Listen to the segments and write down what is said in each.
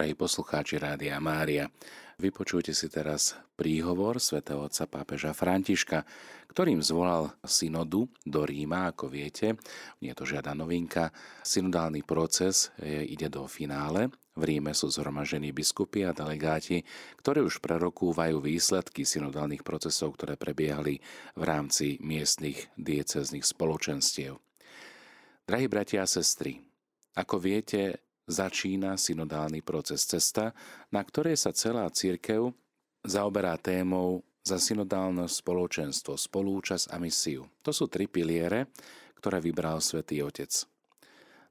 Drahí poslucháči Rádia Mária, vypočujte si teraz príhovor svätého otca pápeža Františka, ktorým zvolal synodu do Ríma, ako viete. Nie je to žiadna novinka. Synodálny proces e, ide do finále. V Ríme sú zhromažení biskupy a delegáti, ktorí už prerokúvajú výsledky synodálnych procesov, ktoré prebiehali v rámci miestnych dieceznych spoločenstiev. Drahí bratia a sestry, ako viete, začína synodálny proces cesta, na ktorej sa celá církev zaoberá témou za synodálne spoločenstvo, spolúčasť a misiu. To sú tri piliere, ktoré vybral svätý Otec.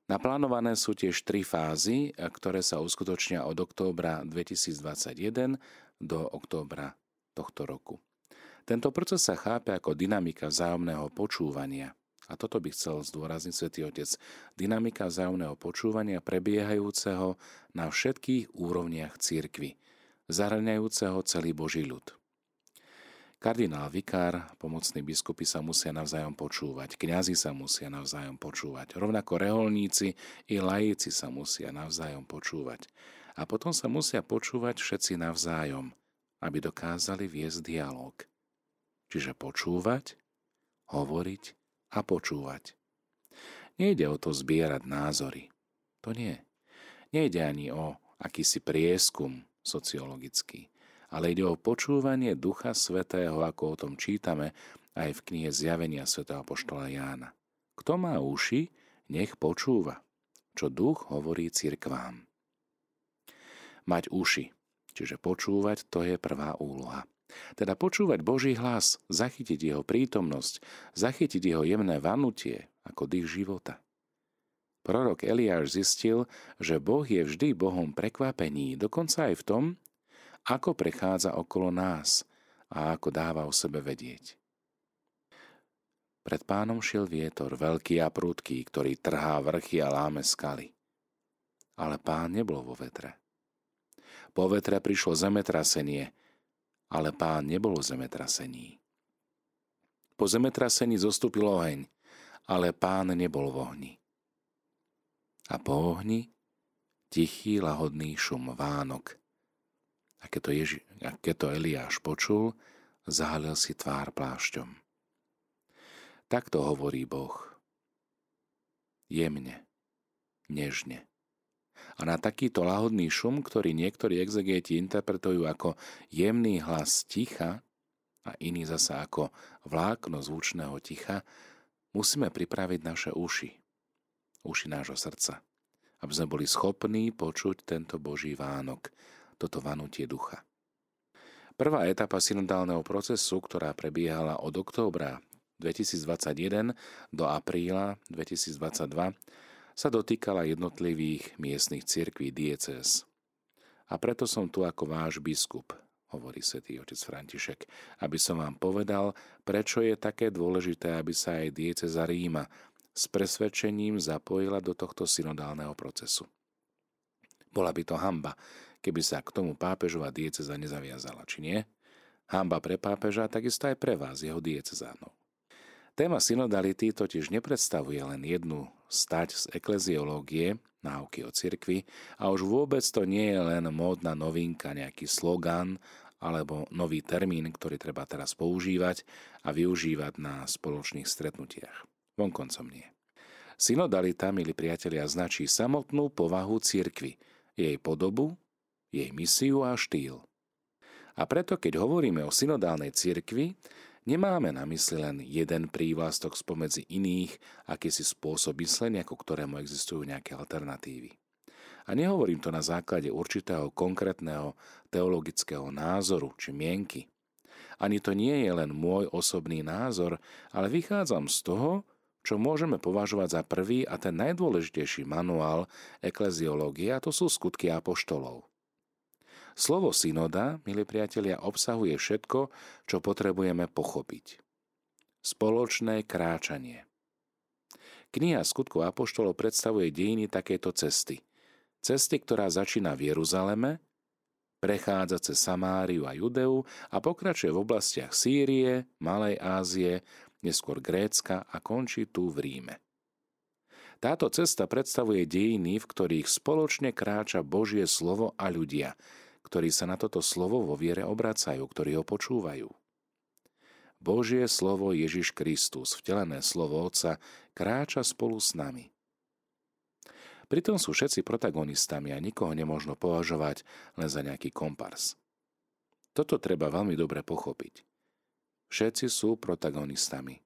Naplánované sú tiež tri fázy, ktoré sa uskutočnia od októbra 2021 do októbra tohto roku. Tento proces sa chápe ako dynamika vzájomného počúvania, a toto by chcel zdôrazniť Svetý Otec. Dynamika vzájomného počúvania prebiehajúceho na všetkých úrovniach církvy, zahrňajúceho celý Boží ľud. Kardinál Vikár, pomocní biskupy sa musia navzájom počúvať, kňazi sa musia navzájom počúvať, rovnako reholníci i lajíci sa musia navzájom počúvať. A potom sa musia počúvať všetci navzájom, aby dokázali viesť dialog. Čiže počúvať, hovoriť a počúvať. Nejde o to zbierať názory. To nie. Nejde ani o akýsi prieskum sociologický, ale ide o počúvanie Ducha Svetého, ako o tom čítame aj v knihe Zjavenia svätého poštola Jána. Kto má uši, nech počúva, čo duch hovorí cirkvám. Mať uši, čiže počúvať, to je prvá úloha. Teda počúvať Boží hlas, zachytiť jeho prítomnosť, zachytiť jeho jemné vanutie ako dých života. Prorok Eliáš zistil, že Boh je vždy Bohom prekvapení, dokonca aj v tom, ako prechádza okolo nás a ako dáva o sebe vedieť. Pred pánom šiel vietor, veľký a prudký, ktorý trhá vrchy a láme skaly. Ale pán nebol vo vetre. Po vetre prišlo zemetrasenie, ale pán nebol v zemetrasení. Po zemetrasení zostúpil oheň, ale pán nebol v ohni. A po ohni tichý lahodný šum Vánok. A keď to, Ježi, a keď to Eliáš počul, zahalil si tvár plášťom. Takto hovorí Boh. Jemne, nežne. A na takýto lahodný šum, ktorý niektorí exegeti interpretujú ako jemný hlas ticha a iný zasa ako vlákno zvučného ticha, musíme pripraviť naše uši, uši nášho srdca, aby sme boli schopní počuť tento Boží Vánok, toto vanutie ducha. Prvá etapa synodálneho procesu, ktorá prebiehala od októbra 2021 do apríla 2022, sa dotýkala jednotlivých miestnych cirkví diecez. A preto som tu ako váš biskup, hovorí svätý otec František, aby som vám povedal, prečo je také dôležité, aby sa aj dieceza Ríma s presvedčením zapojila do tohto synodálneho procesu. Bola by to hamba, keby sa k tomu pápežova dieceza nezaviazala, či nie? Hamba pre pápeža, takisto aj pre vás, jeho diecezánov. Téma synodality totiž nepredstavuje len jednu stať z ekleziológie, náuky o cirkvi, a už vôbec to nie je len módna novinka, nejaký slogan alebo nový termín, ktorý treba teraz používať a využívať na spoločných stretnutiach. Vonkoncom nie. Synodalita, milí priatelia, značí samotnú povahu cirkvy, jej podobu, jej misiu a štýl. A preto, keď hovoríme o synodálnej cirkvi, Nemáme na mysli len jeden prívlastok spomedzi iných, akýsi spôsob myslenia, ku ktorému existujú nejaké alternatívy. A nehovorím to na základe určitého konkrétneho teologického názoru či mienky. Ani to nie je len môj osobný názor, ale vychádzam z toho, čo môžeme považovať za prvý a ten najdôležitejší manuál ekleziológie, a to sú skutky apoštolov. Slovo synoda, milí priatelia, obsahuje všetko, čo potrebujeme pochopiť. Spoločné kráčanie. Kniha skutkov Apoštolov predstavuje dejiny takéto cesty. Cesty, ktorá začína v Jeruzaleme, prechádza cez Samáriu a Judeu a pokračuje v oblastiach Sýrie, Malej Ázie, neskôr Grécka a končí tu v Ríme. Táto cesta predstavuje dejiny, v ktorých spoločne kráča Božie slovo a ľudia, ktorí sa na toto slovo vo viere obracajú, ktorí ho počúvajú. Božie slovo Ježiš Kristus, vtelené slovo Otca, kráča spolu s nami. Pritom sú všetci protagonistami a nikoho nemôžno považovať len za nejaký kompars. Toto treba veľmi dobre pochopiť. Všetci sú protagonistami.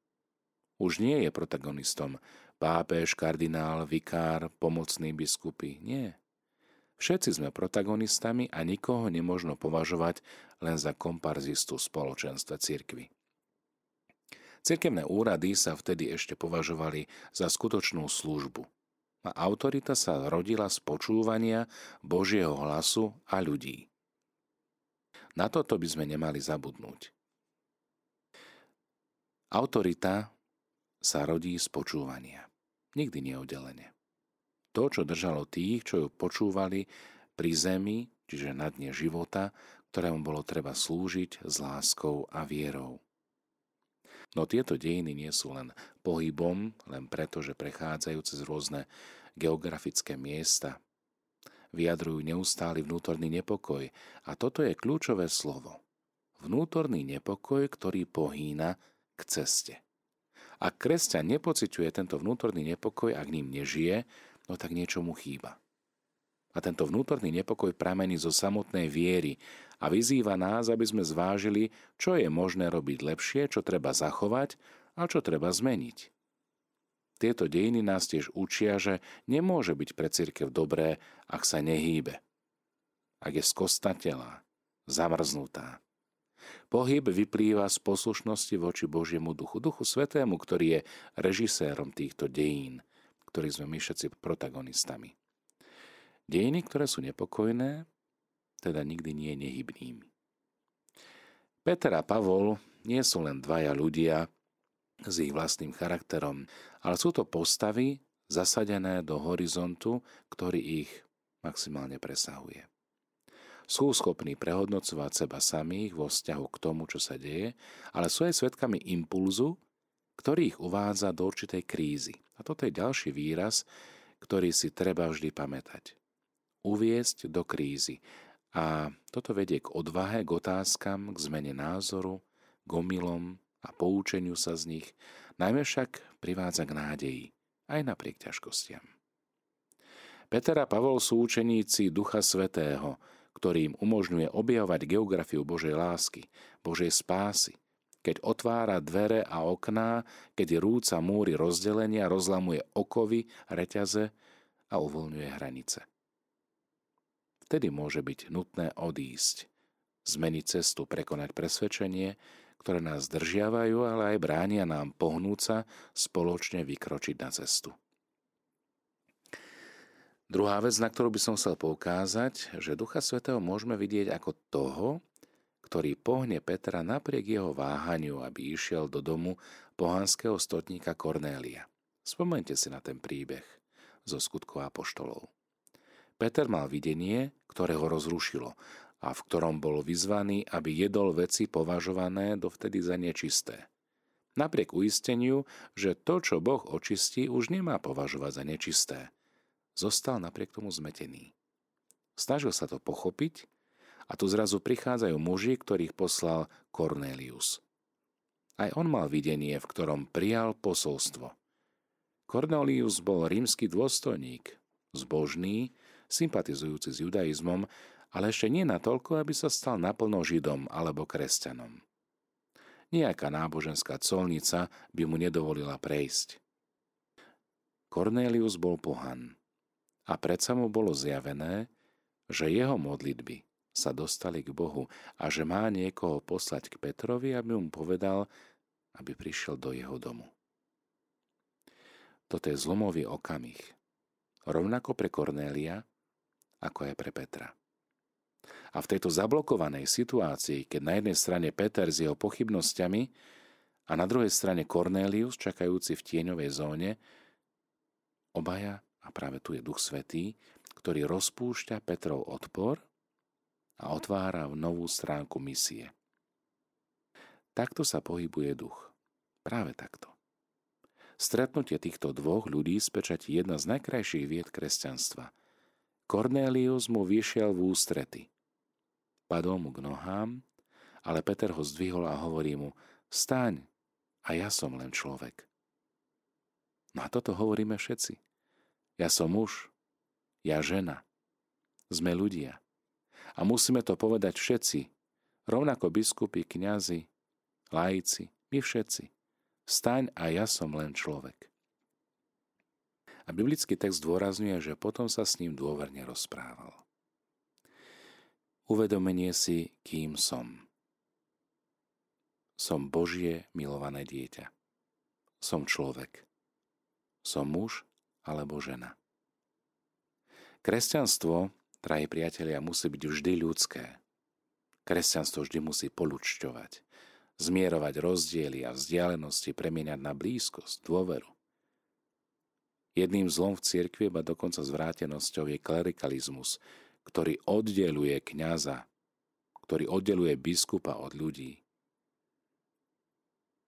Už nie je protagonistom pápež, kardinál, vikár, pomocný biskupy. Nie. Všetci sme protagonistami a nikoho nemôžno považovať len za komparzistu spoločenstva cirkvy. Cirkevné úrady sa vtedy ešte považovali za skutočnú službu. A autorita sa rodila z počúvania Božieho hlasu a ľudí. Na toto by sme nemali zabudnúť. Autorita sa rodí z počúvania. Nikdy neoddelenie. To, čo držalo tých, čo ju počúvali pri zemi, čiže na dne života, ktorému bolo treba slúžiť s láskou a vierou. No tieto dejiny nie sú len pohybom, len preto, že prechádzajú cez rôzne geografické miesta. Vyjadrujú neustály vnútorný nepokoj a toto je kľúčové slovo. Vnútorný nepokoj, ktorý pohýna k ceste. Ak kresťan nepociťuje tento vnútorný nepokoj, ak ním nežije, no tak niečo mu chýba. A tento vnútorný nepokoj pramení zo samotnej viery a vyzýva nás, aby sme zvážili, čo je možné robiť lepšie, čo treba zachovať a čo treba zmeniť. Tieto dejiny nás tiež učia, že nemôže byť pre církev dobré, ak sa nehýbe. Ak je skostatelá, zamrznutá. Pohyb vyplýva z poslušnosti voči Božiemu duchu, duchu svetému, ktorý je režisérom týchto dejín, ktorých sme my všetci protagonistami. Dejiny, ktoré sú nepokojné, teda nikdy nie nehybnými. Peter a Pavol nie sú len dvaja ľudia s ich vlastným charakterom, ale sú to postavy zasadené do horizontu, ktorý ich maximálne presahuje. Sú schopní prehodnocovať seba samých vo vzťahu k tomu, čo sa deje, ale sú aj svetkami impulzu, ktorý ich uvádza do určitej krízy. A toto je ďalší výraz, ktorý si treba vždy pamätať uviesť do krízy. A toto vedie k odvahe, k otázkam, k zmene názoru, k omylom a poučeniu sa z nich, najmä však privádza k nádeji, aj napriek ťažkostiam. Peter a Pavol sú učeníci Ducha Svetého, ktorým umožňuje objavovať geografiu Božej lásky, Božej spásy, keď otvára dvere a okná, keď rúca múry rozdelenia, rozlamuje okovy, reťaze a uvoľňuje hranice. Vtedy môže byť nutné odísť, zmeniť cestu, prekonať presvedčenie, ktoré nás držiavajú, ale aj bránia nám pohnúť sa, spoločne vykročiť na cestu. Druhá vec, na ktorú by som chcel poukázať, že Ducha Svetého môžeme vidieť ako toho, ktorý pohne Petra napriek jeho váhaniu, aby išiel do domu pohanského stotníka Kornélia. Spomente si na ten príbeh zo skutkov apoštolov. Peter mal videnie, ktoré ho rozrušilo a v ktorom bol vyzvaný, aby jedol veci považované dovtedy za nečisté. Napriek uisteniu, že to, čo Boh očistí, už nemá považovať za nečisté. Zostal napriek tomu zmetený. Snažil sa to pochopiť a tu zrazu prichádzajú muži, ktorých poslal Cornelius. Aj on mal videnie, v ktorom prijal posolstvo. Cornelius bol rímsky dôstojník, zbožný, sympatizujúci s judaizmom, ale ešte nie natoľko, aby sa stal naplno židom alebo kresťanom. Nijaká náboženská colnica by mu nedovolila prejsť. Cornelius bol pohan a predsa mu bolo zjavené, že jeho modlitby sa dostali k Bohu a že má niekoho poslať k Petrovi, aby mu povedal, aby prišiel do jeho domu. Toto je zlomový okamih. Rovnako pre Kornélia, ako aj pre Petra. A v tejto zablokovanej situácii, keď na jednej strane Peter s jeho pochybnosťami a na druhej strane Cornelius, čakajúci v tieňovej zóne, obaja, a práve tu je Duch Svetý, ktorý rozpúšťa Petrov odpor a otvára novú stránku misie. Takto sa pohybuje duch. Práve takto. Stretnutie týchto dvoch ľudí spečatí jedna z najkrajších vied kresťanstva. Cornelius mu vyšiel v ústrety. Padol mu k nohám, ale Peter ho zdvihol a hovorí mu, staň, a ja som len človek. No a toto hovoríme všetci. Ja som muž, ja žena. Sme ľudia. A musíme to povedať všetci, rovnako biskupy, kňazi, laici, my všetci. Staň a ja som len človek. A biblický text dôrazňuje, že potom sa s ním dôverne rozprával. Uvedomenie si, kým som. Som Božie milované dieťa. Som človek. Som muž alebo žena. Kresťanstvo, drahí priatelia, musí byť vždy ľudské. Kresťanstvo vždy musí polučťovať zmierovať rozdiely a vzdialenosti premieňať na blízkosť, dôveru. Jedným zlom v cirkvi, a dokonca zvrátenosťou je klerikalizmus, ktorý oddeluje kňaza, ktorý oddeluje biskupa od ľudí.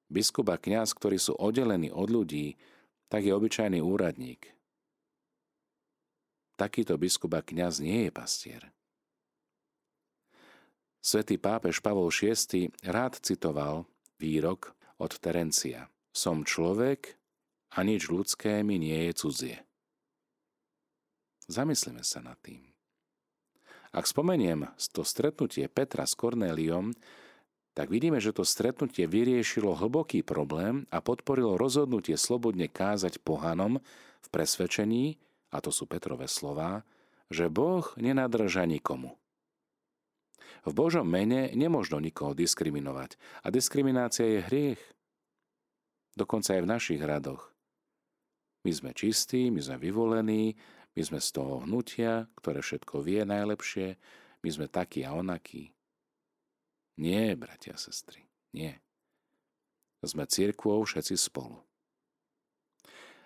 Biskup a kňaz, ktorí sú oddelení od ľudí, tak je obyčajný úradník. Takýto biskup a kňaz nie je pastier. Svetý pápež Pavol VI rád citoval výrok od Terencia. Som človek a nič ľudské mi nie je cudzie. Zamyslíme sa nad tým. Ak spomeniem to stretnutie Petra s Kornéliom, tak vidíme, že to stretnutie vyriešilo hlboký problém a podporilo rozhodnutie slobodne kázať pohanom v presvedčení, a to sú Petrové slová, že Boh nenadrža nikomu. V Božom mene nemožno nikoho diskriminovať a diskriminácia je hriech. Dokonca aj v našich radoch. My sme čistí, my sme vyvolení, my sme z toho hnutia, ktoré všetko vie najlepšie, my sme takí a onakí. Nie, bratia a sestry, nie. Sme církvou všetci spolu.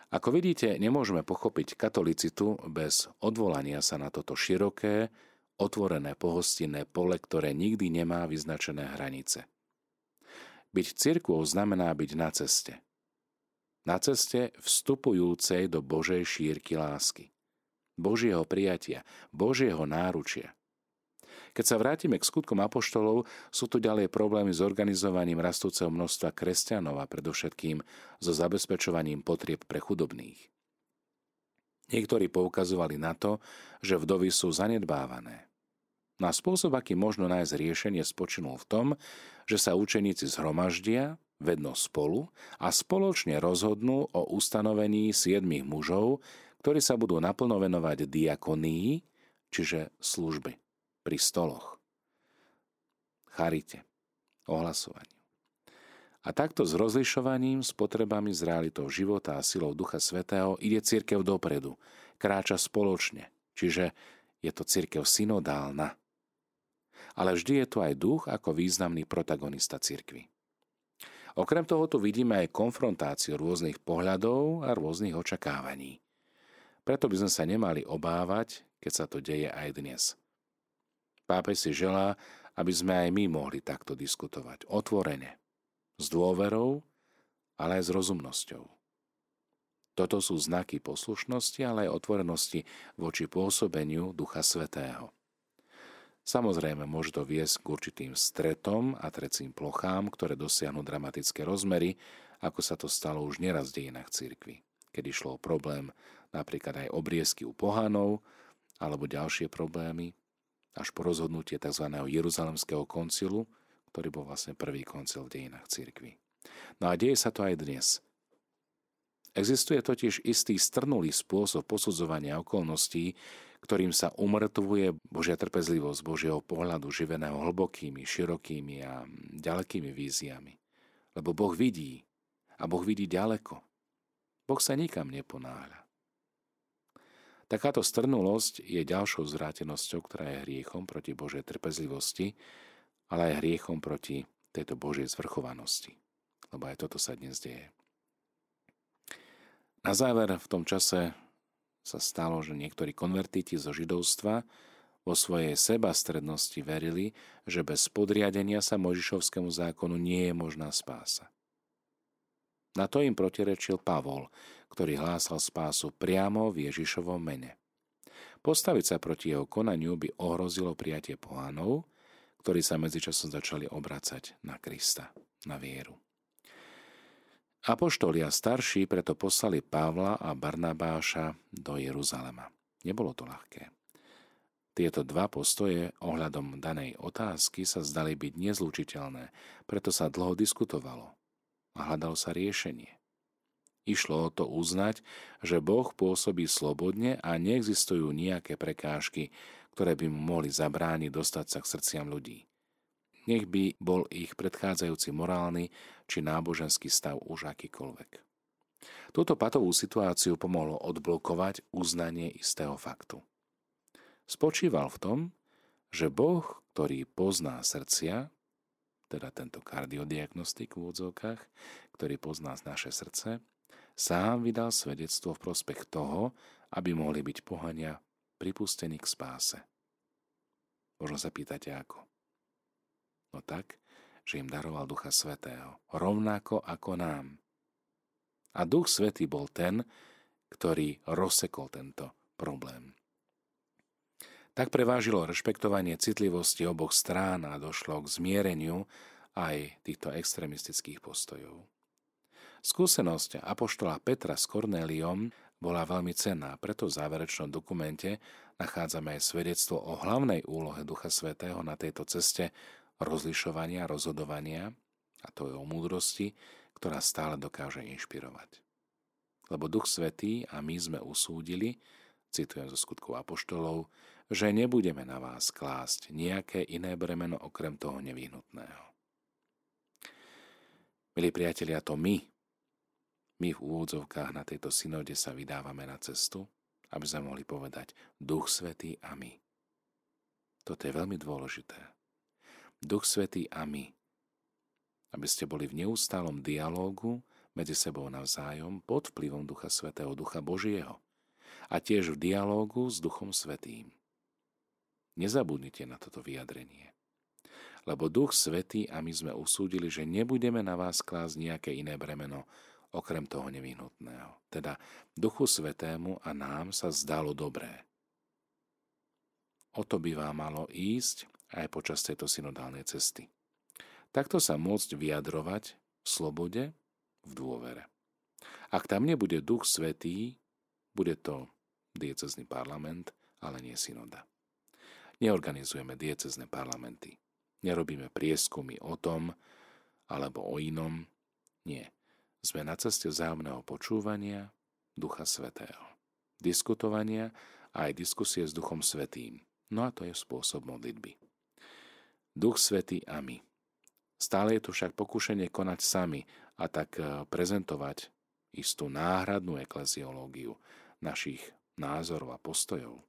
Ako vidíte, nemôžeme pochopiť katolicitu bez odvolania sa na toto široké, otvorené pohostinné pole, ktoré nikdy nemá vyznačené hranice. Byť cirkvou znamená byť na ceste. Na ceste vstupujúcej do Božej šírky lásky. Božieho prijatia, Božieho náručia. Keď sa vrátime k skutkom apoštolov, sú tu ďalej problémy s organizovaním rastúceho množstva kresťanov a predovšetkým so zabezpečovaním potrieb pre chudobných. Niektorí poukazovali na to, že vdovy sú zanedbávané. Na spôsob, aký možno nájsť riešenie, spočinul v tom, že sa učeníci zhromaždia, vedno spolu a spoločne rozhodnú o ustanovení siedmých mužov, ktorí sa budú naplno venovať diakonii, čiže služby pri stoloch, charite, ohlasovaniu. A takto s rozlišovaním, s potrebami, s realitou života a silou Ducha Svetého ide církev dopredu, kráča spoločne, čiže je to církev synodálna, ale vždy je tu aj duch ako významný protagonista cirkvy. Okrem toho tu vidíme aj konfrontáciu rôznych pohľadov a rôznych očakávaní. Preto by sme sa nemali obávať, keď sa to deje aj dnes. Pápež si želá, aby sme aj my mohli takto diskutovať, otvorene, s dôverou, ale aj s rozumnosťou. Toto sú znaky poslušnosti, ale aj otvorenosti voči pôsobeniu Ducha Svetého. Samozrejme, môže to viesť k určitým stretom a trecím plochám, ktoré dosiahnu dramatické rozmery, ako sa to stalo už neraz v dejinách cirkvi, keď išlo o problém napríklad aj obriezky u pohanov alebo ďalšie problémy, až po rozhodnutie tzv. Jeruzalemského koncilu, ktorý bol vlastne prvý koncil v dejinách cirkvi. No a deje sa to aj dnes. Existuje totiž istý strnulý spôsob posudzovania okolností, ktorým sa umrtvuje Božia trpezlivosť Božieho pohľadu, živeného hlbokými, širokými a ďalekými víziami. Lebo Boh vidí a Boh vidí ďaleko. Boh sa nikam neponáhľa. Takáto strnulosť je ďalšou zvrátenosťou, ktorá je hriechom proti Božej trpezlivosti, ale aj hriechom proti tejto Božej zvrchovanosti. Lebo aj toto sa dnes deje. Na záver v tom čase sa stalo, že niektorí konvertíti zo židovstva vo svojej sebastrednosti verili, že bez podriadenia sa Možišovskému zákonu nie je možná spása. Na to im protirečil Pavol, ktorý hlásal spásu priamo v Ježišovom mene. Postaviť sa proti jeho konaniu by ohrozilo prijatie pohánov, ktorí sa medzičasom začali obracať na Krista, na vieru. Apoštolia starší preto poslali Pavla a Barnabáša do Jeruzalema. Nebolo to ľahké. Tieto dva postoje ohľadom danej otázky sa zdali byť nezlučiteľné, preto sa dlho diskutovalo a hľadalo sa riešenie. Išlo o to uznať, že Boh pôsobí slobodne a neexistujú nejaké prekážky, ktoré by mu mohli zabrániť dostať sa k srdciam ľudí. Nech by bol ich predchádzajúci morálny či náboženský stav už akýkoľvek. Túto patovú situáciu pomohlo odblokovať uznanie istého faktu spočíval v tom, že Boh, ktorý pozná srdcia, teda tento kardiodiagnostik v úvodzovkách, ktorý pozná naše srdce, sám vydal svedectvo v prospech toho, aby mohli byť pohania pripustení k spáse. Možno sa pýtate ako. No tak, že im daroval Ducha Svetého, rovnako ako nám. A Duch Svetý bol ten, ktorý rozsekol tento problém. Tak prevážilo rešpektovanie citlivosti oboch strán a došlo k zmiereniu aj týchto extremistických postojov. Skúsenosť apoštola Petra s Kornéliom bola veľmi cenná, preto v záverečnom dokumente nachádzame aj svedectvo o hlavnej úlohe Ducha Svetého na tejto ceste rozlišovania, rozhodovania, a to je o múdrosti, ktorá stále dokáže inšpirovať. Lebo Duch Svetý a my sme usúdili, citujem zo skutkov apoštolov, že nebudeme na vás klásť nejaké iné bremeno okrem toho nevyhnutného. Milí priatelia, to my, my v úvodzovkách na tejto synode sa vydávame na cestu, aby sme mohli povedať Duch Svetý a my. Toto je veľmi dôležité. Duch Svetý a my. Aby ste boli v neustálom dialógu medzi sebou navzájom pod vplyvom Ducha Svetého, Ducha Božieho a tiež v dialógu s Duchom Svetým. Nezabudnite na toto vyjadrenie. Lebo Duch Svetý a my sme usúdili, že nebudeme na vás klásť nejaké iné bremeno, okrem toho nevyhnutného. Teda Duchu Svetému a nám sa zdalo dobré. O to by vám malo ísť aj počas tejto synodálnej cesty. Takto sa môcť vyjadrovať v slobode, v dôvere. Ak tam nebude Duch Svetý, bude to diecezný parlament, ale nie synoda. Neorganizujeme diecezne parlamenty. Nerobíme prieskumy o tom alebo o inom. Nie. Sme na ceste vzájomného počúvania Ducha Svetého. Diskutovania a aj diskusie s Duchom Svetým. No a to je spôsob modlitby. Duch Svetý a my. Stále je tu však pokušenie konať sami a tak eh, prezentovať istú náhradnú ekleziológiu našich názorov a postojov.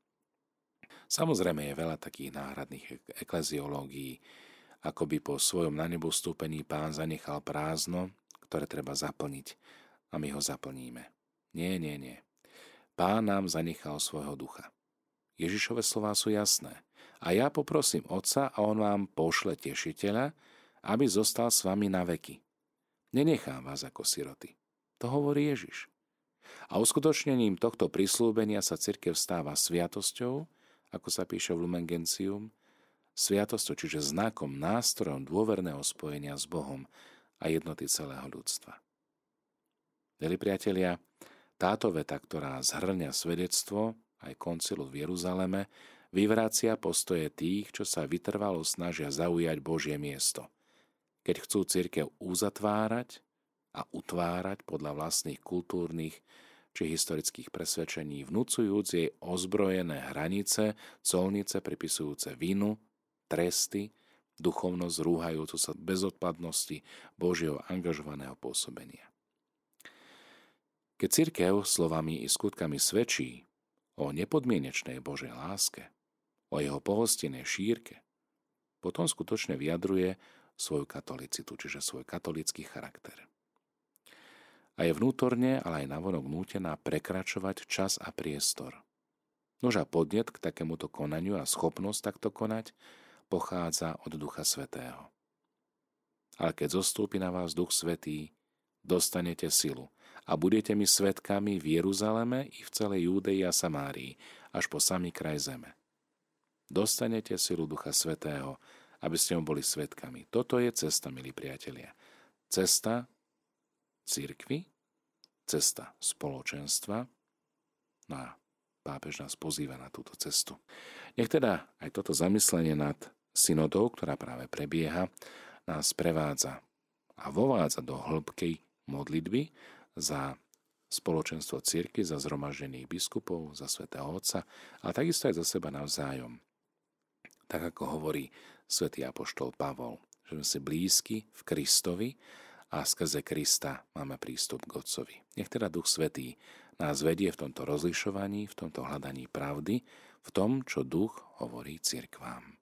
Samozrejme je veľa takých náhradných ekleziológií, ako by po svojom na nebu stúpení pán zanechal prázdno, ktoré treba zaplniť a my ho zaplníme. Nie, nie, nie. Pán nám zanechal svojho ducha. Ježišove slová sú jasné. A ja poprosím Otca a On vám pošle tešiteľa, aby zostal s vami na veky. Nenechám vás ako siroty. To hovorí Ježiš. A uskutočnením tohto prislúbenia sa cirkev stáva sviatosťou, ako sa píše v Lumen Gentium, sviatosťou, čiže znakom, nástrojom dôverného spojenia s Bohom a jednoty celého ľudstva. Milí priatelia, táto veta, ktorá zhrňa svedectvo aj koncilu v Jeruzaleme, vyvracia postoje tých, čo sa vytrvalo snažia zaujať Božie miesto. Keď chcú církev uzatvárať a utvárať podľa vlastných kultúrnych či historických presvedčení, vnúcujúc jej ozbrojené hranice, colnice pripisujúce vinu, tresty, duchovnosť rúhajúcu sa bezodpadnosti Božieho angažovaného pôsobenia. Keď církev slovami i skutkami svedčí o nepodmienečnej Božej láske, o jeho pohostenej šírke, potom skutočne vyjadruje svoju katolicitu, čiže svoj katolický charakter a je vnútorne, ale aj navonok nútená prekračovať čas a priestor. Nož a podnet k takémuto konaniu a schopnosť takto konať pochádza od Ducha Svetého. Ale keď zostúpi na vás Duch Svetý, dostanete silu a budete mi svetkami v Jeruzaleme i v celej Júdei a Samárii, až po samý kraj zeme. Dostanete silu Ducha Svetého, aby ste mu boli svetkami. Toto je cesta, milí priatelia. Cesta církvy, cesta spoločenstva, no a pápež nás pozýva na túto cestu. Nech teda aj toto zamyslenie nad synodou, ktorá práve prebieha, nás prevádza a vovádza do hĺbkej modlitby za spoločenstvo cirky, za zhromaždených biskupov, za svätého Otca a takisto aj za seba navzájom. Tak ako hovorí svätý Apoštol Pavol, že sme si blízky v Kristovi a skrze Krista máme prístup k Otcovi. Nech teda Duch Svetý nás vedie v tomto rozlišovaní, v tomto hľadaní pravdy, v tom, čo Duch hovorí cirkvám.